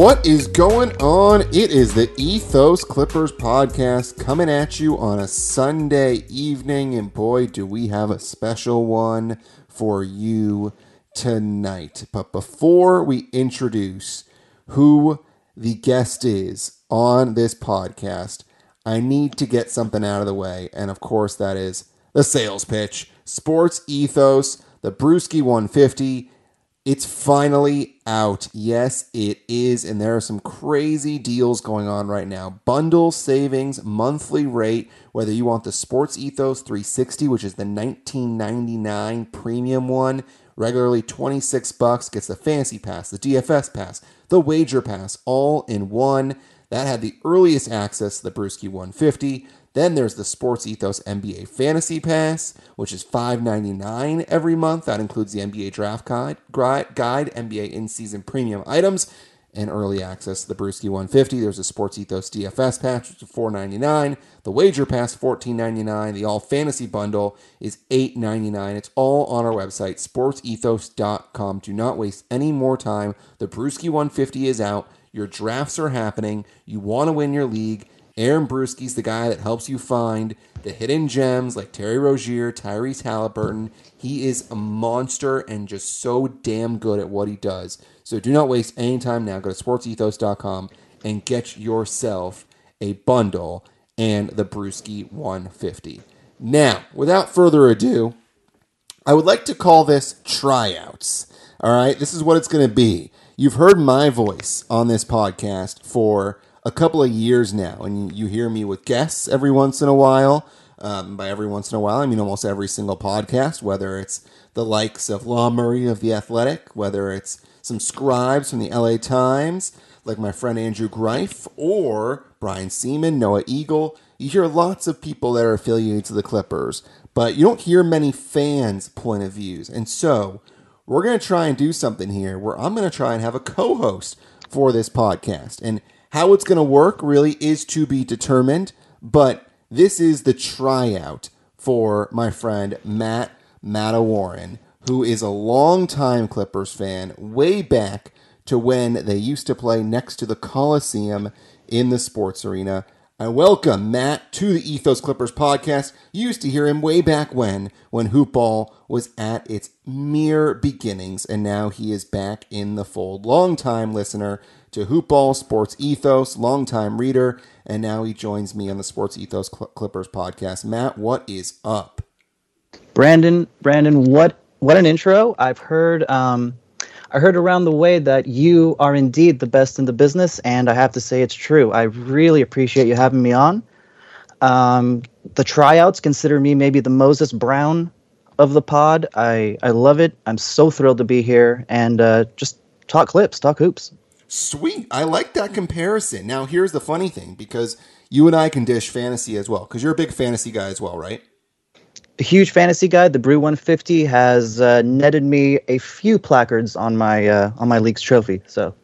What is going on? It is the Ethos Clippers podcast coming at you on a Sunday evening, and boy, do we have a special one for you tonight. But before we introduce who the guest is on this podcast, I need to get something out of the way, and of course, that is the sales pitch. Sports Ethos, the Brewski 150 it's finally out. Yes, it is. And there are some crazy deals going on right now. Bundle savings, monthly rate, whether you want the Sports Ethos 360, which is the 1999 premium one, regularly 26 bucks, gets the fancy pass, the DFS pass, the wager pass, all in one. That had the earliest access to the Brewski 150. Then there's the Sports Ethos NBA Fantasy Pass, which is $5.99 every month. That includes the NBA Draft Guide, guide NBA in season premium items, and early access to the Brewski 150. There's a Sports Ethos DFS Pass, which is $4.99. The Wager Pass, $14.99. The All Fantasy Bundle is $8.99. It's all on our website, sportsethos.com. Do not waste any more time. The Brewski 150 is out. Your drafts are happening. You want to win your league Aaron Brewski's the guy that helps you find the hidden gems like Terry Rozier, Tyrese Halliburton. He is a monster and just so damn good at what he does. So do not waste any time now. Go to sportsethos.com and get yourself a bundle and the Brewski 150. Now, without further ado, I would like to call this tryouts. All right, this is what it's going to be. You've heard my voice on this podcast for a couple of years now, and you hear me with guests every once in a while. Um, by every once in a while, I mean almost every single podcast, whether it's the likes of Law Murray of The Athletic, whether it's some scribes from the LA Times, like my friend Andrew Greif, or Brian Sieman, Noah Eagle. You hear lots of people that are affiliated to the Clippers, but you don't hear many fans' point of views. And so we're going to try and do something here where I'm going to try and have a co host for this podcast. And how it's going to work really is to be determined, but this is the tryout for my friend Matt Matawaran, who is a longtime Clippers fan, way back to when they used to play next to the Coliseum in the sports arena. I welcome Matt to the Ethos Clippers podcast. You used to hear him way back when, when hoopball was at its mere beginnings, and now he is back in the fold. Long-time listener to Hoopball Sports Ethos, longtime reader, and now he joins me on the Sports Ethos Clippers podcast. Matt, what is up? Brandon, Brandon, what what an intro! I've heard um, I heard around the way that you are indeed the best in the business, and I have to say it's true. I really appreciate you having me on. Um, the tryouts consider me maybe the Moses Brown of the pod. I, I love it. I'm so thrilled to be here and uh, just talk clips, talk hoops. Sweet. I like that comparison. Now, here's the funny thing because you and I can dish fantasy as well because you're a big fantasy guy as well, right? A huge fantasy guy. The Brew 150 has uh, netted me a few placards on my uh, on my league's trophy. So,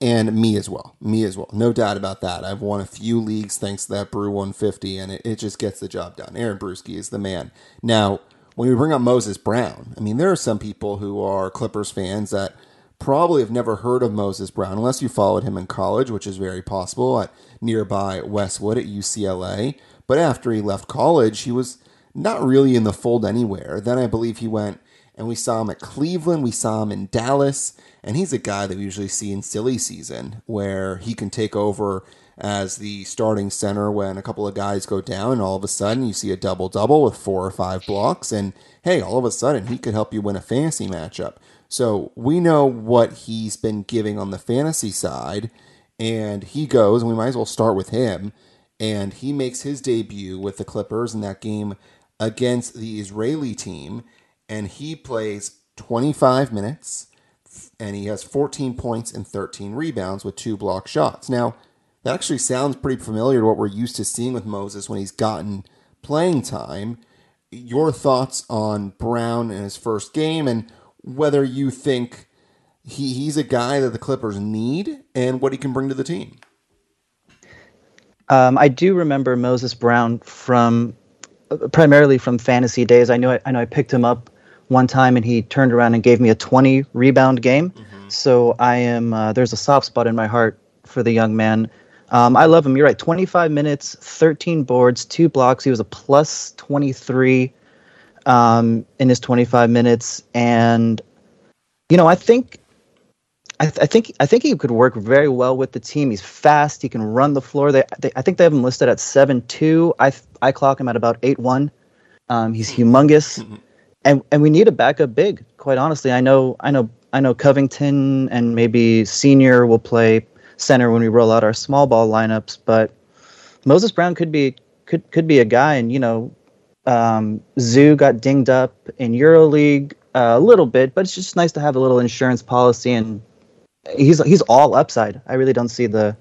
and me as well, me as well, no doubt about that. I've won a few leagues thanks to that Brew 150, and it, it just gets the job done. Aaron Brewski is the man. Now, when we bring up Moses Brown, I mean, there are some people who are Clippers fans that probably have never heard of Moses Brown unless you followed him in college, which is very possible at nearby Westwood at UCLA. But after he left college, he was not really in the fold anywhere. Then I believe he went and we saw him at Cleveland, we saw him in Dallas, and he's a guy that we usually see in silly season where he can take over as the starting center when a couple of guys go down and all of a sudden you see a double double with four or five blocks and hey, all of a sudden he could help you win a fantasy matchup. So we know what he's been giving on the fantasy side and he goes and we might as well start with him and he makes his debut with the Clippers in that game against the Israeli team, and he plays 25 minutes and he has 14 points and 13 rebounds with two block shots. Now, that actually sounds pretty familiar to what we're used to seeing with Moses when he's gotten playing time. Your thoughts on Brown in his first game and whether you think he, he's a guy that the Clippers need and what he can bring to the team? Um, I do remember Moses Brown from primarily from fantasy days. I know I, I know I picked him up one time and he turned around and gave me a 20 rebound game. Mm-hmm. So I am. Uh, there's a soft spot in my heart for the young man. Um, I love him. You're right. 25 minutes, 13 boards, two blocks. He was a plus 23 um, in his 25 minutes, and you know, I think I, th- I, think I think he could work very well with the team. He's fast. He can run the floor. They, they I think they have him listed at seven two. I I clock him at about eight one. Um, he's humongous, and and we need a backup big. Quite honestly, I know I know I know Covington and maybe Senior will play center when we roll out our small ball lineups, but Moses Brown could be could could be a guy. And you know, um, Zu got dinged up in EuroLeague uh, a little bit, but it's just nice to have a little insurance policy and he's he's all upside. I really don't see the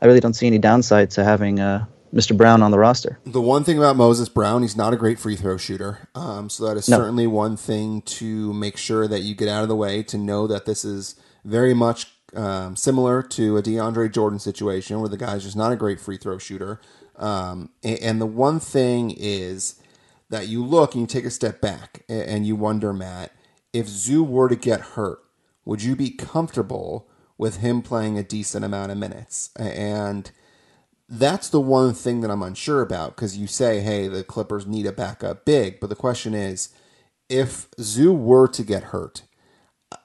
I really don't see any downside to having uh, Mr. Brown on the roster. The one thing about Moses Brown, he's not a great free throw shooter. Um, so that is no. certainly one thing to make sure that you get out of the way to know that this is very much um, similar to a DeAndre Jordan situation where the guy's just not a great free throw shooter. Um, and, and, the one thing is that you look and you take a step back and you wonder, Matt, if Zu were to get hurt, would you be comfortable with him playing a decent amount of minutes? And that's the one thing that I'm unsure about because you say, hey, the Clippers need a backup big. But the question is, if Zu were to get hurt,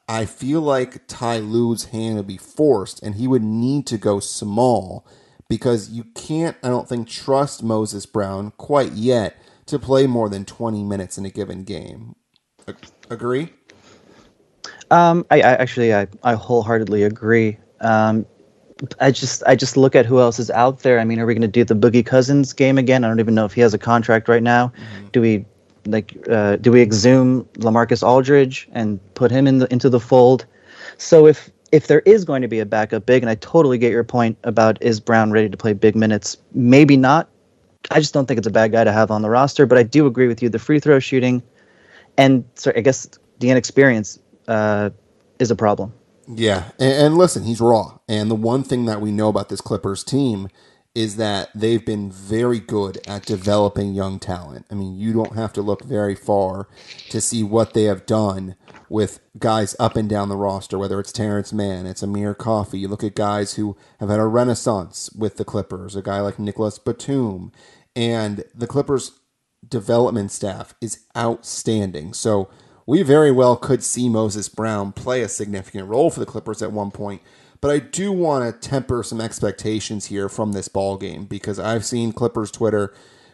I feel like Ty Lue's hand would be forced and he would need to go small because you can't, I don't think, trust Moses Brown quite yet to play more than 20 minutes in a given game. Agree? Um, I, I, actually I, I wholeheartedly agree. Um, I just I just look at who else is out there. I mean, are we going to do the Boogie Cousins game again? I don't even know if he has a contract right now. Mm-hmm. Do we like uh, do we exhume LaMarcus Aldridge and put him in the, into the fold? So if if there is going to be a backup big, and I totally get your point about is Brown ready to play big minutes? Maybe not. I just don't think it's a bad guy to have on the roster. But I do agree with you. The free throw shooting, and sorry, I guess the inexperience uh, is a problem. Yeah, and, and, listen, he's raw. And the one thing that we know about this Clippers team is that they've been very good at developing young talent. I mean, you don't have to look very far to see what they have done with guys up and down the roster, whether it's Terance Mann, it's Amir Coffey. You look at guys who have had a renaissance with the Clippers, a guy like Nicolas Batum. And the Clippers development staff is outstanding. So we very well could see Moses Brown play a significant role for the Clippers at one point. But I do want to temper some expectations here from this ball game because I've seen Clippers Twitter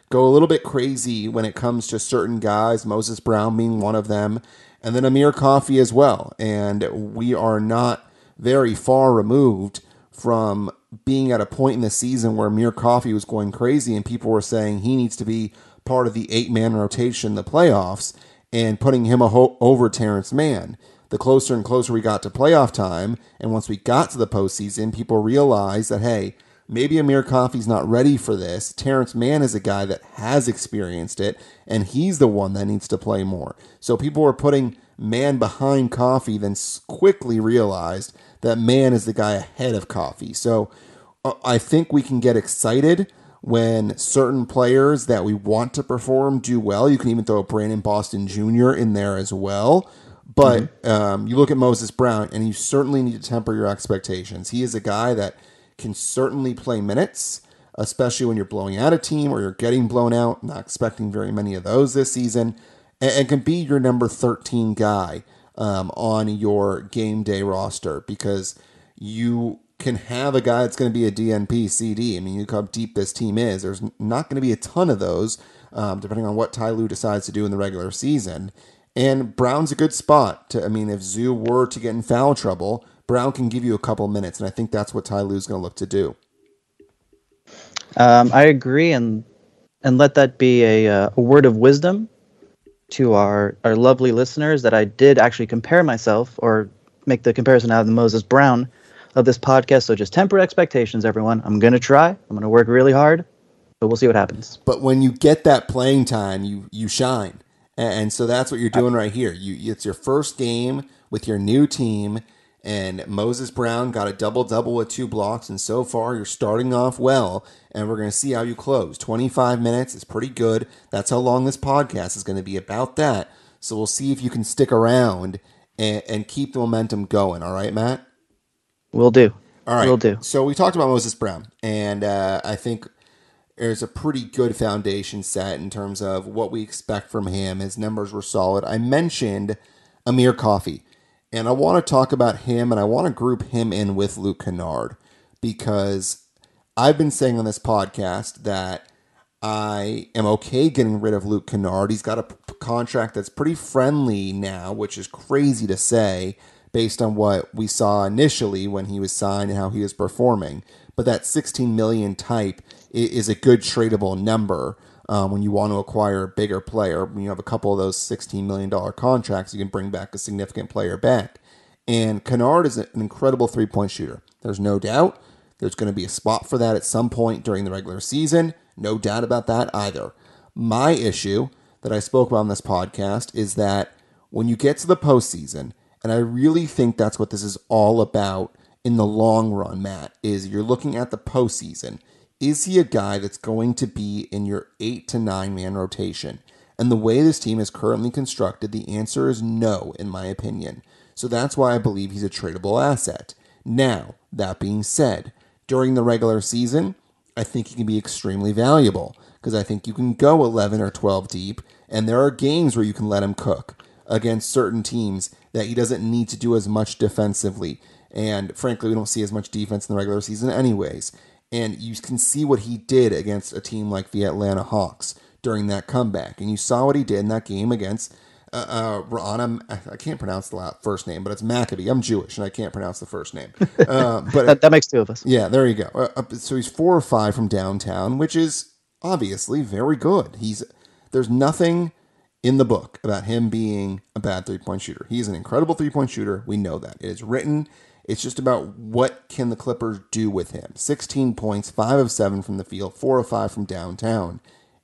go a little bit crazy when it comes to certain guys, Moses Brown being one of them, and then Amir Coffey as well. And we are not very far removed from being at a point in the season where Amir Coffey was going crazy and people were saying he needs to be part of the eight man rotation in the playoffs and putting him ho- over Terance Mann. The closer and closer we got to playoff time, and once we got to the postseason, people realized that, hey, maybe Amir Coffey's not ready for this. Terance Mann is a guy that has experienced it, and he's the one that needs to play more. So people were putting Mann behind Coffey, then quickly realized that Mann is the guy ahead of Coffey. So uh, I think we can get excited when certain players that we want to perform do well. You can even throw a Brandon Boston Jr. in there as well. But mm-hmm. um, you look at Moses Brown, and you certainly need to temper your expectations. He is a guy that can certainly play minutes, especially when you're blowing out a team or you're getting blown out. not expecting very many of those this season, and, and can be your number 13 guy um, on your game day roster because you can have a guy that's going to be a DNP CD. I mean, you look how deep this team is. There's not going to be a ton of those, um, depending on what Ty Lue decides to do in the regular season. And Brown's a good spot. To, I mean, if Zu were to get in foul trouble, Brown can give you a couple minutes, and I think that's what Ty Lue's going to look to do. Um, I agree, and and let that be a, uh, a word of wisdom to our our lovely listeners that I did actually compare myself or make the comparison out of the Moses Brown of this podcast. So just temper expectations, everyone. I'm going to try. I'm going to work really hard, but we'll see what happens. But when you get that playing time, you you shine, and so that's what you're doing right here. You it's your first game with your new team, and Moses Brown got a double double with two blocks, and so far you're starting off well. And we're going to see how you close. 25 minutes is pretty good. That's how long this podcast is going to be about that. So we'll see if you can stick around and, and keep the momentum going. All right, Matt. Will do. All right. Will do. So we talked about Moses Brown, and uh, I think there's a pretty good foundation set in terms of what we expect from him. His numbers were solid. I mentioned Amir Coffey, and I want to talk about him, and I want to group him in with Luke Kennard because I've been saying on this podcast that I am okay getting rid of Luke Kennard. He's got a p- contract that's pretty friendly now, which is crazy to say based on what we saw initially when he was signed and how he was performing. But that 16 million type is a good tradable number um, when you want to acquire a bigger player. When you have a couple of those 16 million dollar contracts, you can bring back a significant player back. And Kennard is an incredible three point shooter. There's no doubt. There's going to be a spot for that at some point during the regular season. No doubt about that either. My issue that I spoke about on this podcast is that when you get to the postseason, and I really think that's what this is all about in the long run, Matt, is you're looking at the postseason. Is he a guy that's going to be in your eight to nine man rotation? And the way this team is currently constructed, the answer is no, in my opinion. So that's why I believe he's a tradable asset. Now, that being said, during the regular season, I think he can be extremely valuable because I think you can go 11 or 12 deep, and there are games where you can let him cook against certain teams that he doesn't need to do as much defensively. And frankly, we don't see as much defense in the regular season, anyways. And you can see what he did against a team like the Atlanta Hawks during that comeback. And you saw what he did in that game against uh, uh, Ra'ana, I can't pronounce the first name, but it's Maccabi. I'm Jewish and I can't pronounce the first name. Uh, but that, that, makes two of us. Yeah, there you go. Uh, so he's four or five from downtown, which is obviously very good. He's there's nothing in the book about him being a bad three point shooter. He's an incredible three point shooter. We know that it is written. It's just about what can the Clippers do with him. 16 points, five of seven from the field, four of five from downtown,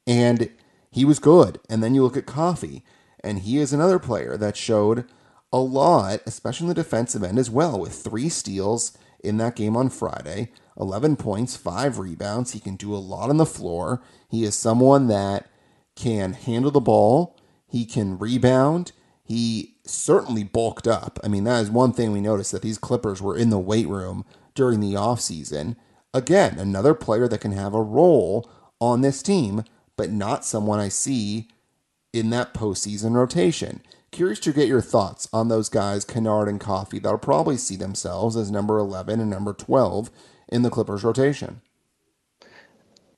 and he was good. And then you look at Coffey, and he is another player that showed a lot, especially in the defensive end as well, with three steals in that game on Friday, 11 points, five rebounds. He can do a lot on the floor. He is someone that can handle the ball, he can rebound. He certainly bulked up. I mean, that is one thing we noticed that these Clippers were in the weight room during the offseason. Again, another player that can have a role on this team, but not someone I see in that postseason rotation. Curious to get your thoughts on those guys, Kennard and Coffey, that'll probably see themselves as number 11 and number 12 in the Clippers rotation.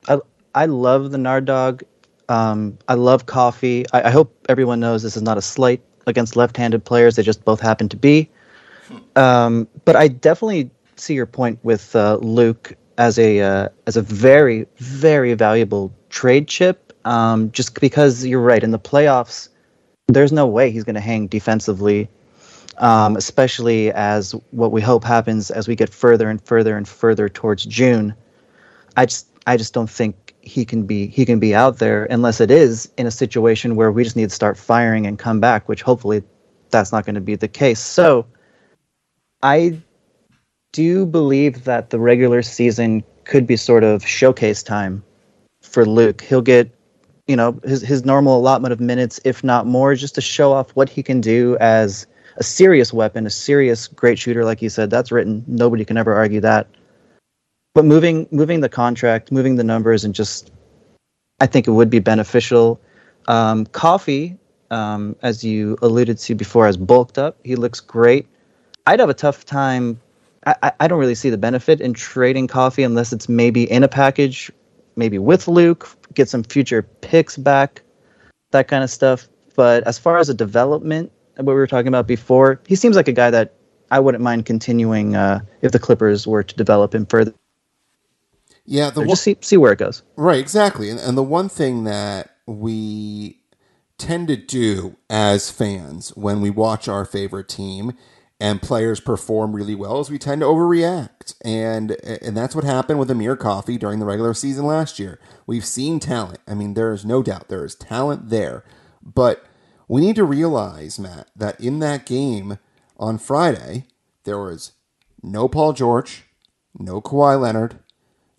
I, I love the Nard Dog. Um, I love Coffey. I, I, hope everyone knows this is not a slight against left handed players. They just both happen to be. Um, but I definitely see your point with uh, Luke as a uh, as a very very valuable trade chip um, just because you're right in the playoffs, there's no way he's going to hang defensively, um, especially as what we hope happens as we get further and further and further towards June. I just I just don't think he can be he can be out there unless it is in a situation where we just need to start firing and come back, which hopefully that's not going to be the case. So I do believe that the regular season could be sort of showcase time for Luke. He'll get you know his his normal allotment of minutes, if not more, just to show off what he can do as a serious weapon, a serious great shooter, like you said. That's written. Nobody can ever argue that. But moving moving the contract, moving the numbers, and just I think it would be beneficial. Um, Coffey, um, as you alluded to before, has bulked up. He looks great. I'd have a tough time. I, I don't really see the benefit in trading Coffey unless it's maybe in a package maybe with Luke, get some future picks back, that kind of stuff. But as far as a development, what we were talking about before, he seems like a guy that I wouldn't mind continuing uh, if the Clippers were to develop him further. Yeah, the one, just see see where it goes. Right, exactly. And, and the one thing that we tend to do as fans when we watch our favorite team and players perform really well is we tend to overreact. And and that's what happened with Amir Coffey during the regular season last year. We've seen talent. I mean, there is no doubt there is talent there. But we need to realize, Matt, that in that game on Friday, there was no Paul George, no Kawhi Leonard,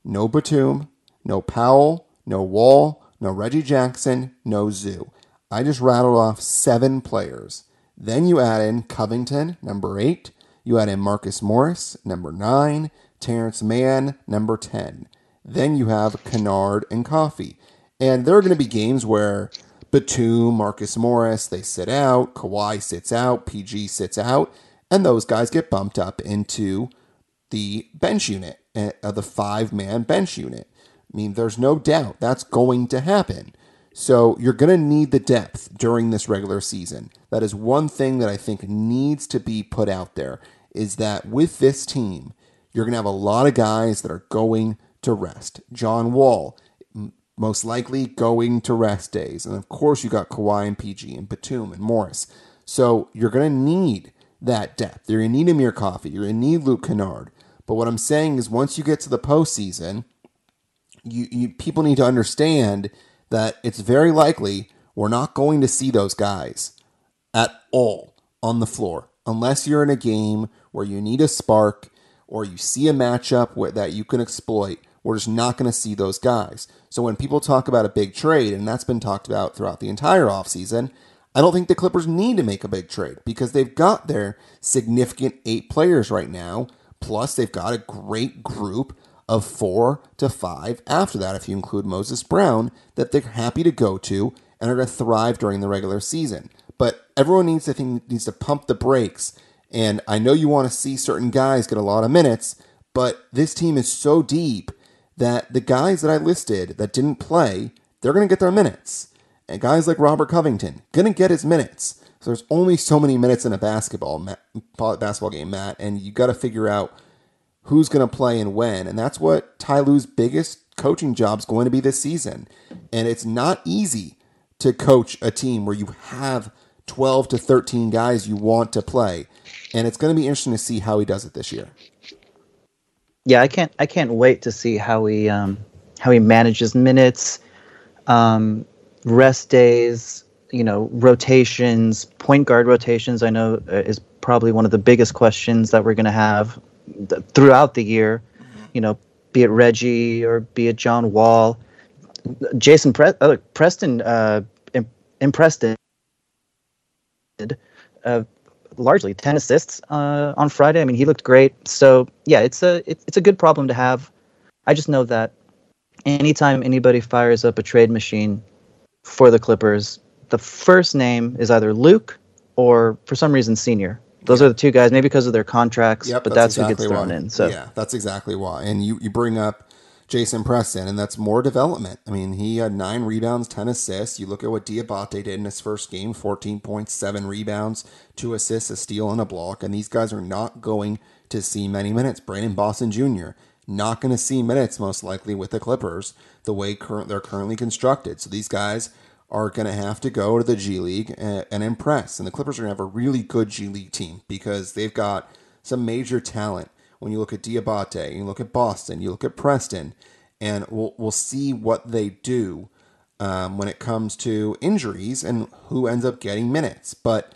no Batum, no Powell, no Wall, no Reggie Jackson, no Zu. I just rattled off seven players Then you add in Covington, number eight. You add in Marcus Morris, number nine. Terance Mann, number 10. Then you have Kennard and Coffey. And there are going to be games where Batum, Marcus Morris, they sit out, Kawhi sits out, PG sits out, and those guys get bumped up into the bench unit, uh, the five man bench unit. I mean, there's no doubt that's going to happen. So you're going to need the depth during this regular season. That is one thing that I think needs to be put out there is that with this team, you're going to have a lot of guys that are going to rest. John Wall, most likely going to rest days. And of course, you got Kawhi and PG and Batum and Morris. So you're going to need that depth. You're going to need Amir Coffey. You're going to need Luke Kennard. But what I'm saying is, once you get to the postseason, you, you people need to understand that it's very likely we're not going to see those guys at all on the floor unless you're in a game where you need a spark or you see a matchup that you can exploit. We're just not going to see those guys. So when people talk about a big trade, and that's been talked about throughout the entire offseason, I don't think the Clippers need to make a big trade because they've got their significant eight players right now. Plus, they've got a great group of four to five after that, if you include Moses Brown, that they're happy to go to and are going to thrive during the regular season. But everyone needs to think, needs to pump the brakes. And I know you want to see certain guys get a lot of minutes, but this team is so deep that the guys that I listed that didn't play, they're going to get their minutes. And guys like Robert Covington going to get his minutes. So there's only so many minutes in a basketball basketball game, Matt, and you got to figure out who's going to play and when. And that's what Ty Lue's biggest coaching job is going to be this season. And it's not easy to coach a team where you have 12 to 13 guys you want to play. And it's going to be interesting to see how he does it this year. Yeah, I can't I can't wait to see how he um, how he manages minutes, um, rest days, you know, rotations, point guard rotations. I know uh, is probably one of the biggest questions that we're going to have throughout the year, you know, be it Reggie or be it John Wall, Jason Pre- uh, Preston uh, impressed. Uh, largely ten assists uh, on Friday. I mean, he looked great. So yeah, it's a it's a good problem to have. I just know that anytime anybody fires up a trade machine for the Clippers, the first name is either Luke or for some reason Senior. Those yeah. are the two guys, maybe because of their contracts, yep, but that's, that's exactly who gets thrown why. in. So yeah, that's exactly why. And you you bring up Jason Preston, and that's more development. I mean, he had nine rebounds, ten assists. You look at what Diabate did in his first game: fourteen point seven rebounds, two assists, a steal, and a block. And these guys are not going to see many minutes. Brandon Boston Jr. not going to see minutes most likely with the Clippers the way current they're currently constructed. So these guys are going to have to go to the G League and, and impress. And the Clippers are going to have a really good G League team because they've got some major talent. When you look at Diabate, you look at Boston, you look at Preston, and we'll, we'll see what they do um, when it comes to injuries and who ends up getting minutes. But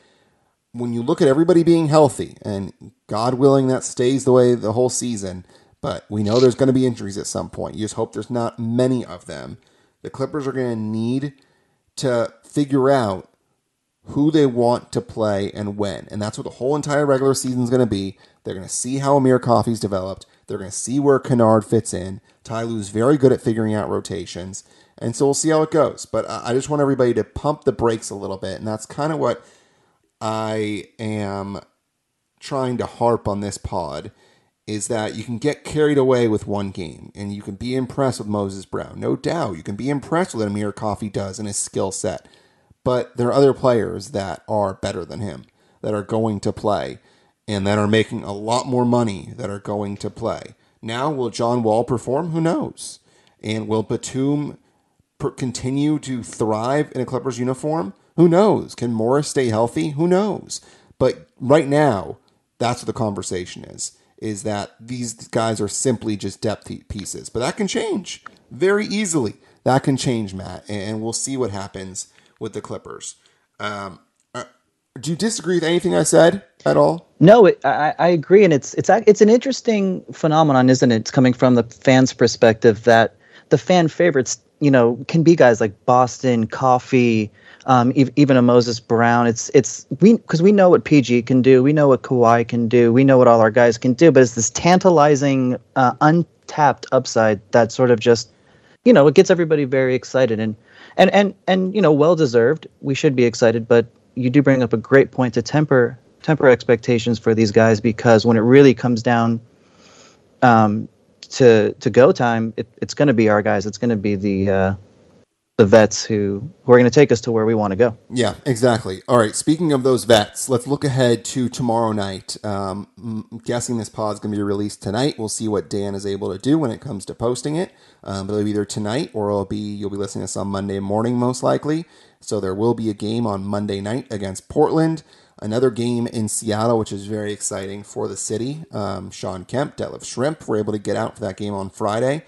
when you look at everybody being healthy, and God willing that stays the way the whole season, but we know there's going to be injuries at some point. You just hope there's not many of them. The Clippers are going to need to figure out who they want to play and when. And that's what the whole entire regular season is going to be. They're going to see how Amir Coffey's developed. They're going to see where Kennard fits in. Ty Lue's very good at figuring out rotations. And so we'll see how it goes. But I just want everybody to pump the brakes a little bit. And that's kind of what I am trying to harp on this pod is that you can get carried away with one game and you can be impressed with Moses Brown. No doubt. You can be impressed with what Amir Coffey does and his skill set. But there are other players that are better than him, that are going to play, and that are making a lot more money that are going to play. Now, will John Wall perform? Who knows? And will Batum per- continue to thrive in a Clippers uniform? Who knows? Can Morris stay healthy? Who knows? But right now, that's what the conversation is is that these guys are simply just depth pieces. But that can change very easily. That can change, Matt, and we'll see what happens with the Clippers. Um, uh, do you disagree with anything I said at all? No, it, I, I agree, and it's it's it's an interesting phenomenon, isn't it? It's coming from the fans' perspective that the fan favorites you know, can be guys like Boston, Coffey, um, even a Moses Brown. It's it's we because we know what PG can do, we know what Kawhi can do, we know what all our guys can do, but it's this tantalizing, uh, untapped upside that sort of just, you know, it gets everybody very excited and and and and you know, well deserved. We should be excited, but you do bring up a great point to temper temper expectations for these guys because when it really comes down um, to to go time, it, it's going to be our guys. It's going to be the uh, the vets who who are going to take us to where we want to go. Yeah, exactly. All right. Speaking of those vets, let's look ahead to tomorrow night. Um, I'm guessing this pod is going to be released tonight. We'll see what Dan is able to do when it comes to posting it. Um, but it'll be either tonight or it'll be you'll be listening to this on Monday morning, most likely. So there will be a game on Monday night against Portland. Another game in Seattle, which is very exciting for the city. Um, Shawn Kemp, Detlef Schrempf were able to get out for that game on Friday.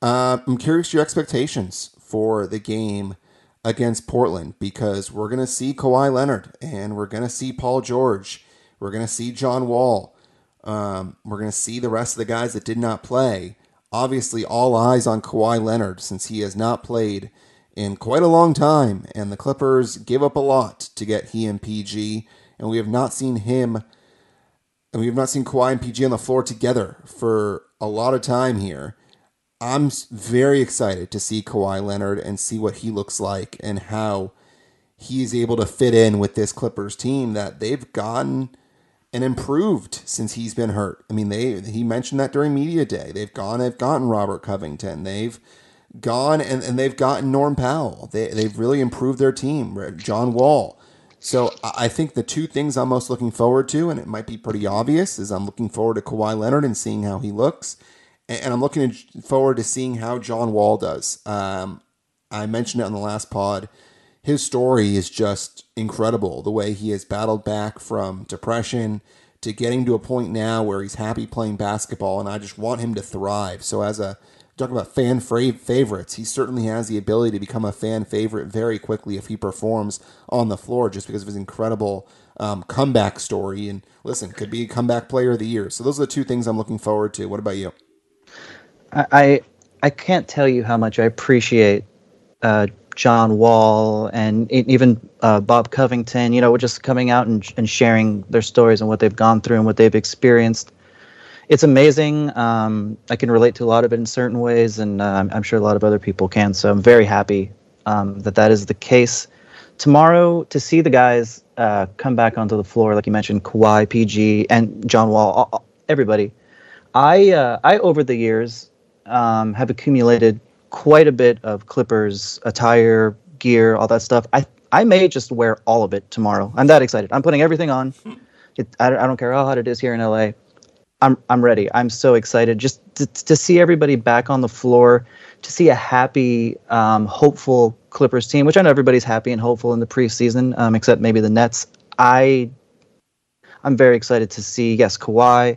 Uh, I'm curious your expectations for the game against Portland because we're going to see Kawhi Leonard and we're going to see Paul George. We're going to see John Wall. Um, we're going to see the rest of the guys that did not play. Obviously, all eyes on Kawhi Leonard since he has not played in quite a long time, and the Clippers give up a lot to get he and PG and we have not seen him, and we have not seen Kawhi and PG on the floor together for a lot of time here. I'm very excited to see Kawhi Leonard and see what he looks like and how he's able to fit in with this Clippers team that they've gotten and improved since he's been hurt. I mean, they he mentioned that during media day. They've gone, they've gotten Robert Covington. They've gone and, and they've gotten Norm Powell. They they've really improved their team. John Wall. So I think the two things I'm most looking forward to, and it might be pretty obvious, is I'm looking forward to Kawhi Leonard and seeing how he looks, and I'm looking forward to seeing how John Wall does. Um, I mentioned it on the last pod. His story is just incredible. The way he has battled back from depression to getting to a point now where he's happy playing basketball, and I just want him to thrive. So as a talking about fan favorites, he certainly has the ability to become a fan favorite very quickly if he performs on the floor, just because of his incredible um, comeback story. And listen, could be a comeback player of the year. So those are the two things I'm looking forward to. What about you? I I can't tell you how much I appreciate uh, John Wall and even uh, Bob Covington. You know, just coming out and, and sharing their stories and what they've gone through and what they've experienced it's amazing. Um, I can relate to a lot of it in certain ways, and uh, I'm sure a lot of other people can. So I'm very happy um, that that is the case. Tomorrow, to see the guys uh, come back onto the floor, like you mentioned, Kawhi, PG, and John Wall, all, everybody. I uh, I over the years um, have accumulated quite a bit of Clippers attire, gear, all that stuff. I I may just wear all of it tomorrow. I'm that excited. I'm putting everything on. It, I, I don't care how hot it is here in LA. I'm I'm ready. I'm so excited just to, to see everybody back on the floor, to see a happy, um, hopeful Clippers team, which I know everybody's happy and hopeful in the preseason, um, except maybe the Nets. I I'm very excited to see yes Kawhi.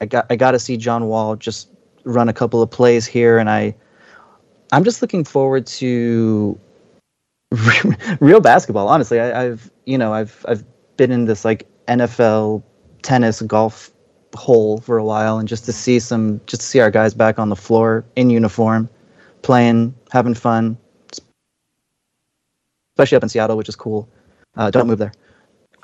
I got I got to see John Wall just run a couple of plays here, and I I'm just looking forward to real basketball. Honestly, I, I've you know I've I've been in this like NFL, tennis, golf hole for a while and just to see some just to see our guys back on the floor in uniform playing having fun. Especially up in seattle which is cool. Uh, don't move there.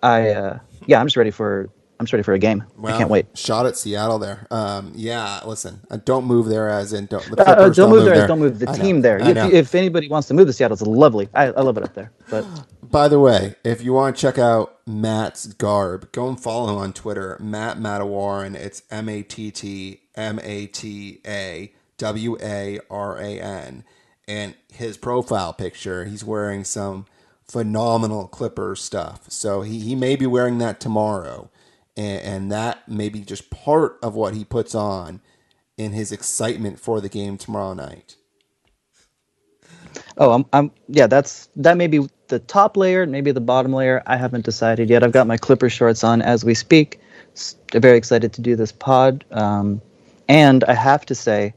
I uh, yeah i'm just ready for i'm ready for a game well, i can't wait shot at seattle there um, yeah listen uh, don't move there as in don't uh, uh, don't, don't, move there, there. don't move the I team know, there if, if, anybody wants to move to seattle it's lovely I, I love it up there but By the way, if you want to check out Matt's garb, go and follow him on Twitter, Matt Matawaran. It's M A T T M A T A W A R A N. And his profile picture, he's wearing some phenomenal Clipper stuff. So he, he may be wearing that tomorrow. And, and that may be just part of what he puts on in his excitement for the game tomorrow night. Oh, I'm, I'm, yeah, that's, that may be the top layer, maybe the bottom layer. I haven't decided yet. I've got my Clipper shorts on as we speak. Very excited to do this pod. Um, and I have to say,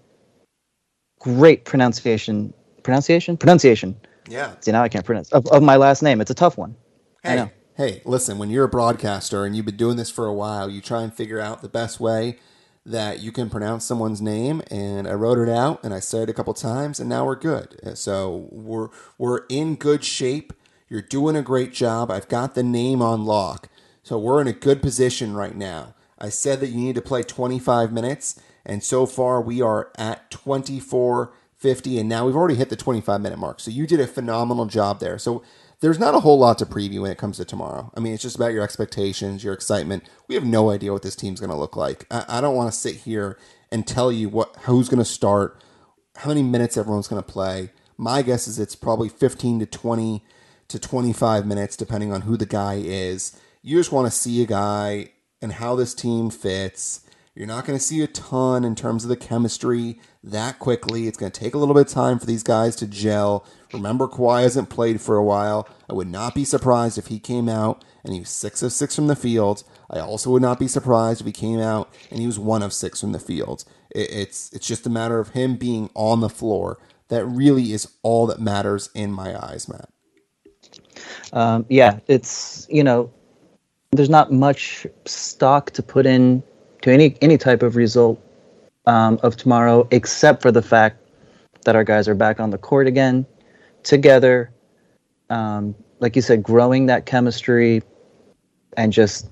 great pronunciation. Pronunciation? Pronunciation. Yeah. See, now I can't pronounce of, of my last name. It's a tough one. Hey, hey, listen, when you're a broadcaster and you've been doing this for a while, you try and figure out the best way that you can pronounce someone's name, and I wrote it out and I said it a couple times, and now we're good. So we're we're in good shape. You're doing a great job. I've got the name on lock, so we're in a good position right now. I said that you need to play 25 minutes, and so far we are at 24 50, and now we've already hit the 25 minute mark. So you did a phenomenal job there. So there's not a whole lot to preview when it comes to tomorrow. I mean, it's just about your expectations, your excitement. We have no idea what this team's going to look like. I, I don't want to sit here and tell you what who's going to start, how many minutes everyone's going to play. My guess is it's probably 15 to 20 to 25 minutes, depending on who the guy is. You just want to see a guy and how this team fits. You're not going to see a ton in terms of the chemistry that quickly. It's going to take a little bit of time for these guys to gel. Remember, Kawhi hasn't played for a while. I would not be surprised if he came out and he was six of six from the field. I also would not be surprised if he came out and he was one of six from the field. it's it's just a matter of him being on the floor. That really is all that matters in my eyes, Matt. Um, yeah, it's you know, there's not much stock to put in to any any type of result um, of tomorrow, except for the fact that our guys are back on the court again, together. Um, like you said, growing that chemistry, and just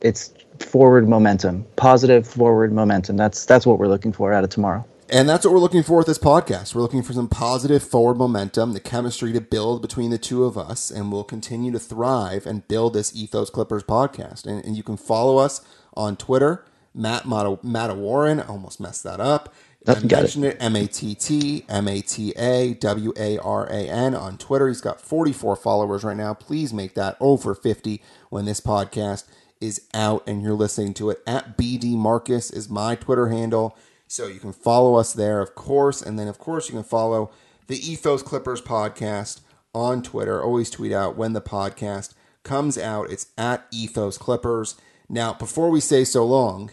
it's forward momentum, positive forward momentum. That's that's what we're looking for out of tomorrow. And that's what we're looking for with this podcast. We're looking for some positive forward momentum, the chemistry to build between the two of us, and we'll continue to thrive and build this Ethos Clippers podcast. And, and you can follow us on Twitter Matt Matta, Warren. I almost messed that up. I mentioned it. M A T T M A T A W A R A N on Twitter. He's got 44 followers right now. Please make that over 50 when this podcast is out and you're listening to it. At BD Marcus is my Twitter handle. So you can follow us there, of course. And then, of course, you can follow the Ethos Clippers podcast on Twitter. Always tweet out when the podcast comes out. It's at Ethos Clippers. Now, before we say so long,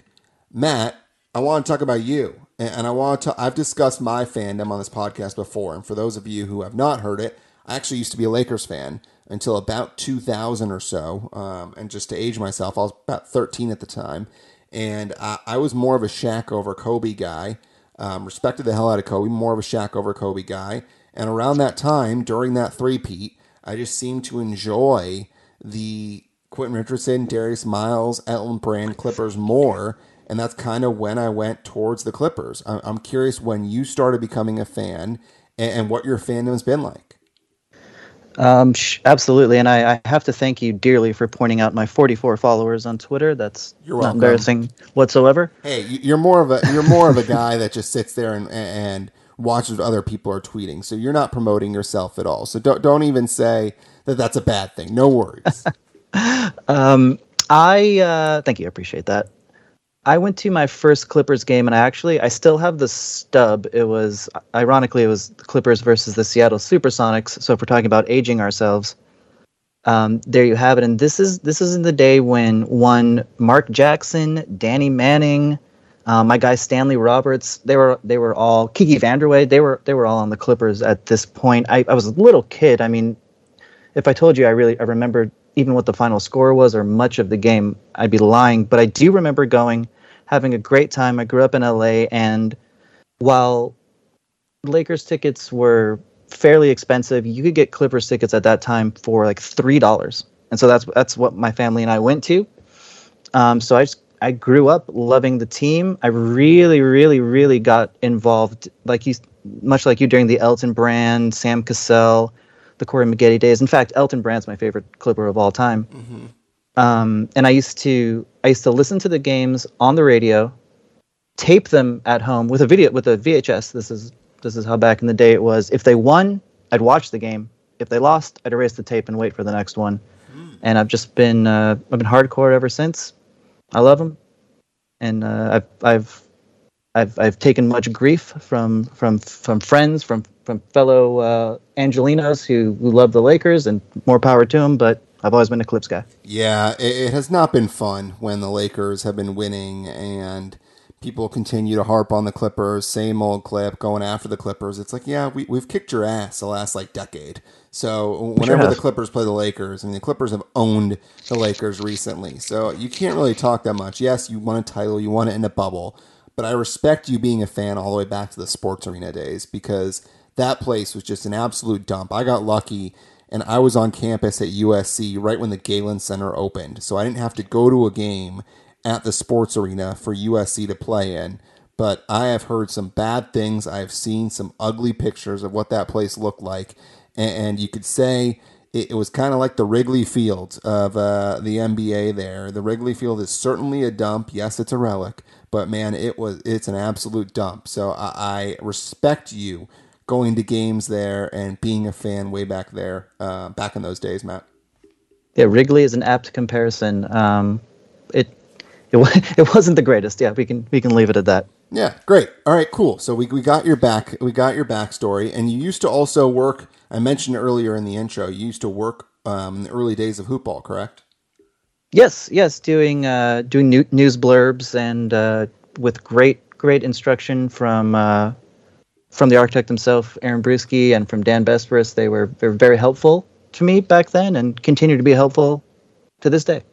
Matt, I want to talk about you. And I want to, I've discussed my fandom on this podcast before. And for those of you who have not heard it, I actually used to be a Lakers fan until about 2000 or so. Um, and just to age myself, I was about 13 at the time. And I, I was more of a Shaq over Kobe guy. Um, respected the hell out of Kobe, more of a Shaq over Kobe guy. And around that time, during that three-peat, I just seemed to enjoy the Quentin Richardson, Darius Miles, Elton Brand Clippers more and that's kind of when I went towards the Clippers. I'm curious when you started becoming a fan and what your fandom's been like. Um, absolutely, and I, I, have to thank you dearly for pointing out my 44 followers on Twitter. That's you're not embarrassing whatsoever. Hey, you're more of a you're more of a guy that just sits there and and watches what other people are tweeting. So you're not promoting yourself at all. So don't don't even say that that's a bad thing. No worries. um, I uh, thank you. I appreciate that. I went to my first Clippers game, and I actually I still have the stub. It was ironically it was the Clippers versus the Seattle SuperSonics. So if we're talking about aging ourselves, um, there you have it. And this is this is in the day when one Mark Jackson, Danny Manning, uh, my guy Stanley Roberts, they were they were all Kiki Vandeweghe. They were they were all on the Clippers at this point. I, I was a little kid. I mean, if I told you I really I remembered even what the final score was or much of the game, I'd be lying. But I do remember going, having a great time. I grew up in LA, and while Lakers tickets were fairly expensive, you could get Clippers tickets at that time for like three dollars, and so that's that's what my family and I went to. Um, so I just I grew up loving the team. I really, really, really got involved, like you, much like you during the Elton Brand, Sam Cassell, the Corey Maggette days. In fact, Elton Brand's my favorite Clipper of all time. Mm-hmm. Um, and I used to I used to listen to the games on the radio, tape them at home with a video with a VHS. This is this is how back in the day it was. If they won, I'd watch the game. If they lost, I'd erase the tape and wait for the next one. Mm. And I've just been uh, I've been hardcore ever since. I love them, and uh, I've I've I've I've taken much grief from from from friends from from fellow uh, Angelenos who who love the Lakers, and more power to them. But I've always been a Clips guy. Yeah, it, it has not been fun when the Lakers have been winning and people continue to harp on the Clippers, same old clip, going after the Clippers. It's like, yeah, we, we've kicked your ass the last like decade. So whenever sure the Clippers play the Lakers, I mean, the Clippers have owned the Lakers recently. So you can't really talk that much. Yes, you want a title, you want it in a bubble, but I respect you being a fan all the way back to the sports arena days because that place was just an absolute dump. I got lucky and I was on campus at USC right when the Galen Center opened. So I didn't have to go to a game at the sports arena for USC to play in. But I have heard some bad things. I have seen some ugly pictures of what that place looked like. And, you could say it, was kind of like the Wrigley Field of uh, the NBA there. The Wrigley Field is certainly a dump. Yes, it's a relic, but man, it was it's an absolute dump. So I, I respect you going to games there and being a fan way back there, uh, back in those days, Matt. Yeah, Wrigley is an apt comparison. Um, it it it wasn't the greatest. Yeah, we can we can leave it at that. Yeah, great. All right, cool. So we, we got your back we got your backstory, and you used to also work. I mentioned earlier in the intro, you used to work um, in the early days of hoopball, correct? Yes, yes, doing uh, doing new, news blurbs and uh, with great great instruction from uh, from the architect himself, Aaron Bruski, and from Dan Besbris. They were, they very helpful to me back then and continue to be helpful to this day.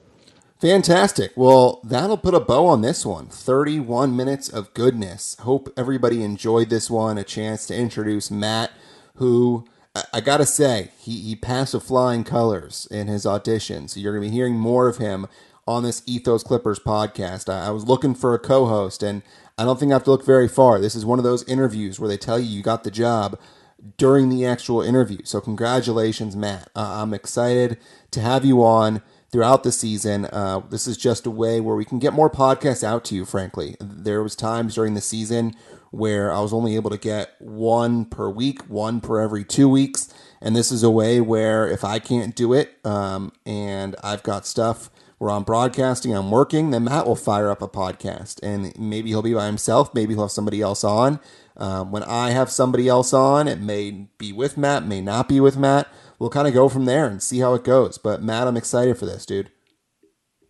Fantastic. Well, that'll put a bow on this one. 31 minutes of goodness. Hope everybody enjoyed this one. A chance to introduce Matt, who I gotta say, he, he passed with flying colors in his audition. So you're gonna be hearing more of him on this Ethos Clippers podcast. I, I was looking for a co host, and I don't think I have to look very far. This is one of those interviews where they tell you you got the job during the actual interview. So, congratulations, Matt. Uh, I'm excited to have you on throughout the season. Uh, this is just a way where we can get more podcasts out to you, frankly. There was times during the season where I was only able to get one per week, one per every two weeks. And this is a way where if I can't do it um, and I've got stuff where I'm broadcasting, I'm working, then Matt will fire up a podcast. And maybe he'll be by himself, maybe he'll have somebody else on. Um, when I have somebody else on, it may be with Matt, may not be with Matt. We'll kind of go from there and see how it goes. But Matt, I'm excited for this, dude.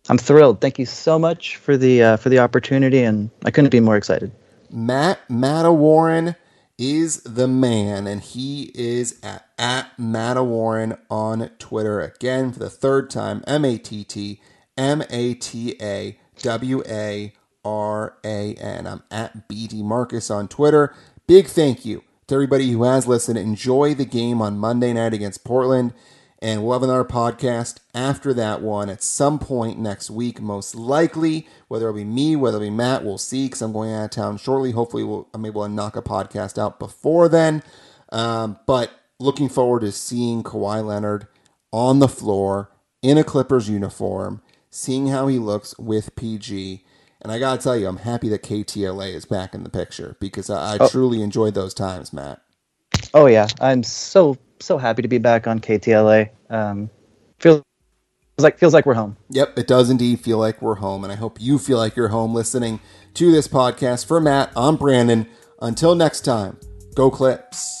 I'm thrilled. Thank you so much for the uh, for the opportunity, and I couldn't be more excited. Matt Matawaran is the man, and he is at, at Matawaran on Twitter again for the third time. M A T T M A T A W A R A N. I'm at BD Marcus on Twitter. Big thank you to everybody who has listened. Enjoy the game on Monday night against Portland. And we'll have another podcast after that one at some point next week, most likely. Whether it'll be me, whether it'll be Matt, we'll see because I'm going out of town shortly. Hopefully, we'll, I'm able to knock a podcast out before then. Um, but looking forward to seeing Kawhi Leonard on the floor in a Clippers uniform seeing how he looks with PG. And I got to tell you, I'm happy that KTLA is back in the picture because I, I oh. truly enjoyed those times, Matt. Oh, yeah. I'm so, so happy to be back on KTLA. Um, feels like feels like we're home. Yep, it does indeed feel like we're home, and I hope you feel like you're home listening to this podcast. For Matt, I'm Brandon. Until next time, go Clips.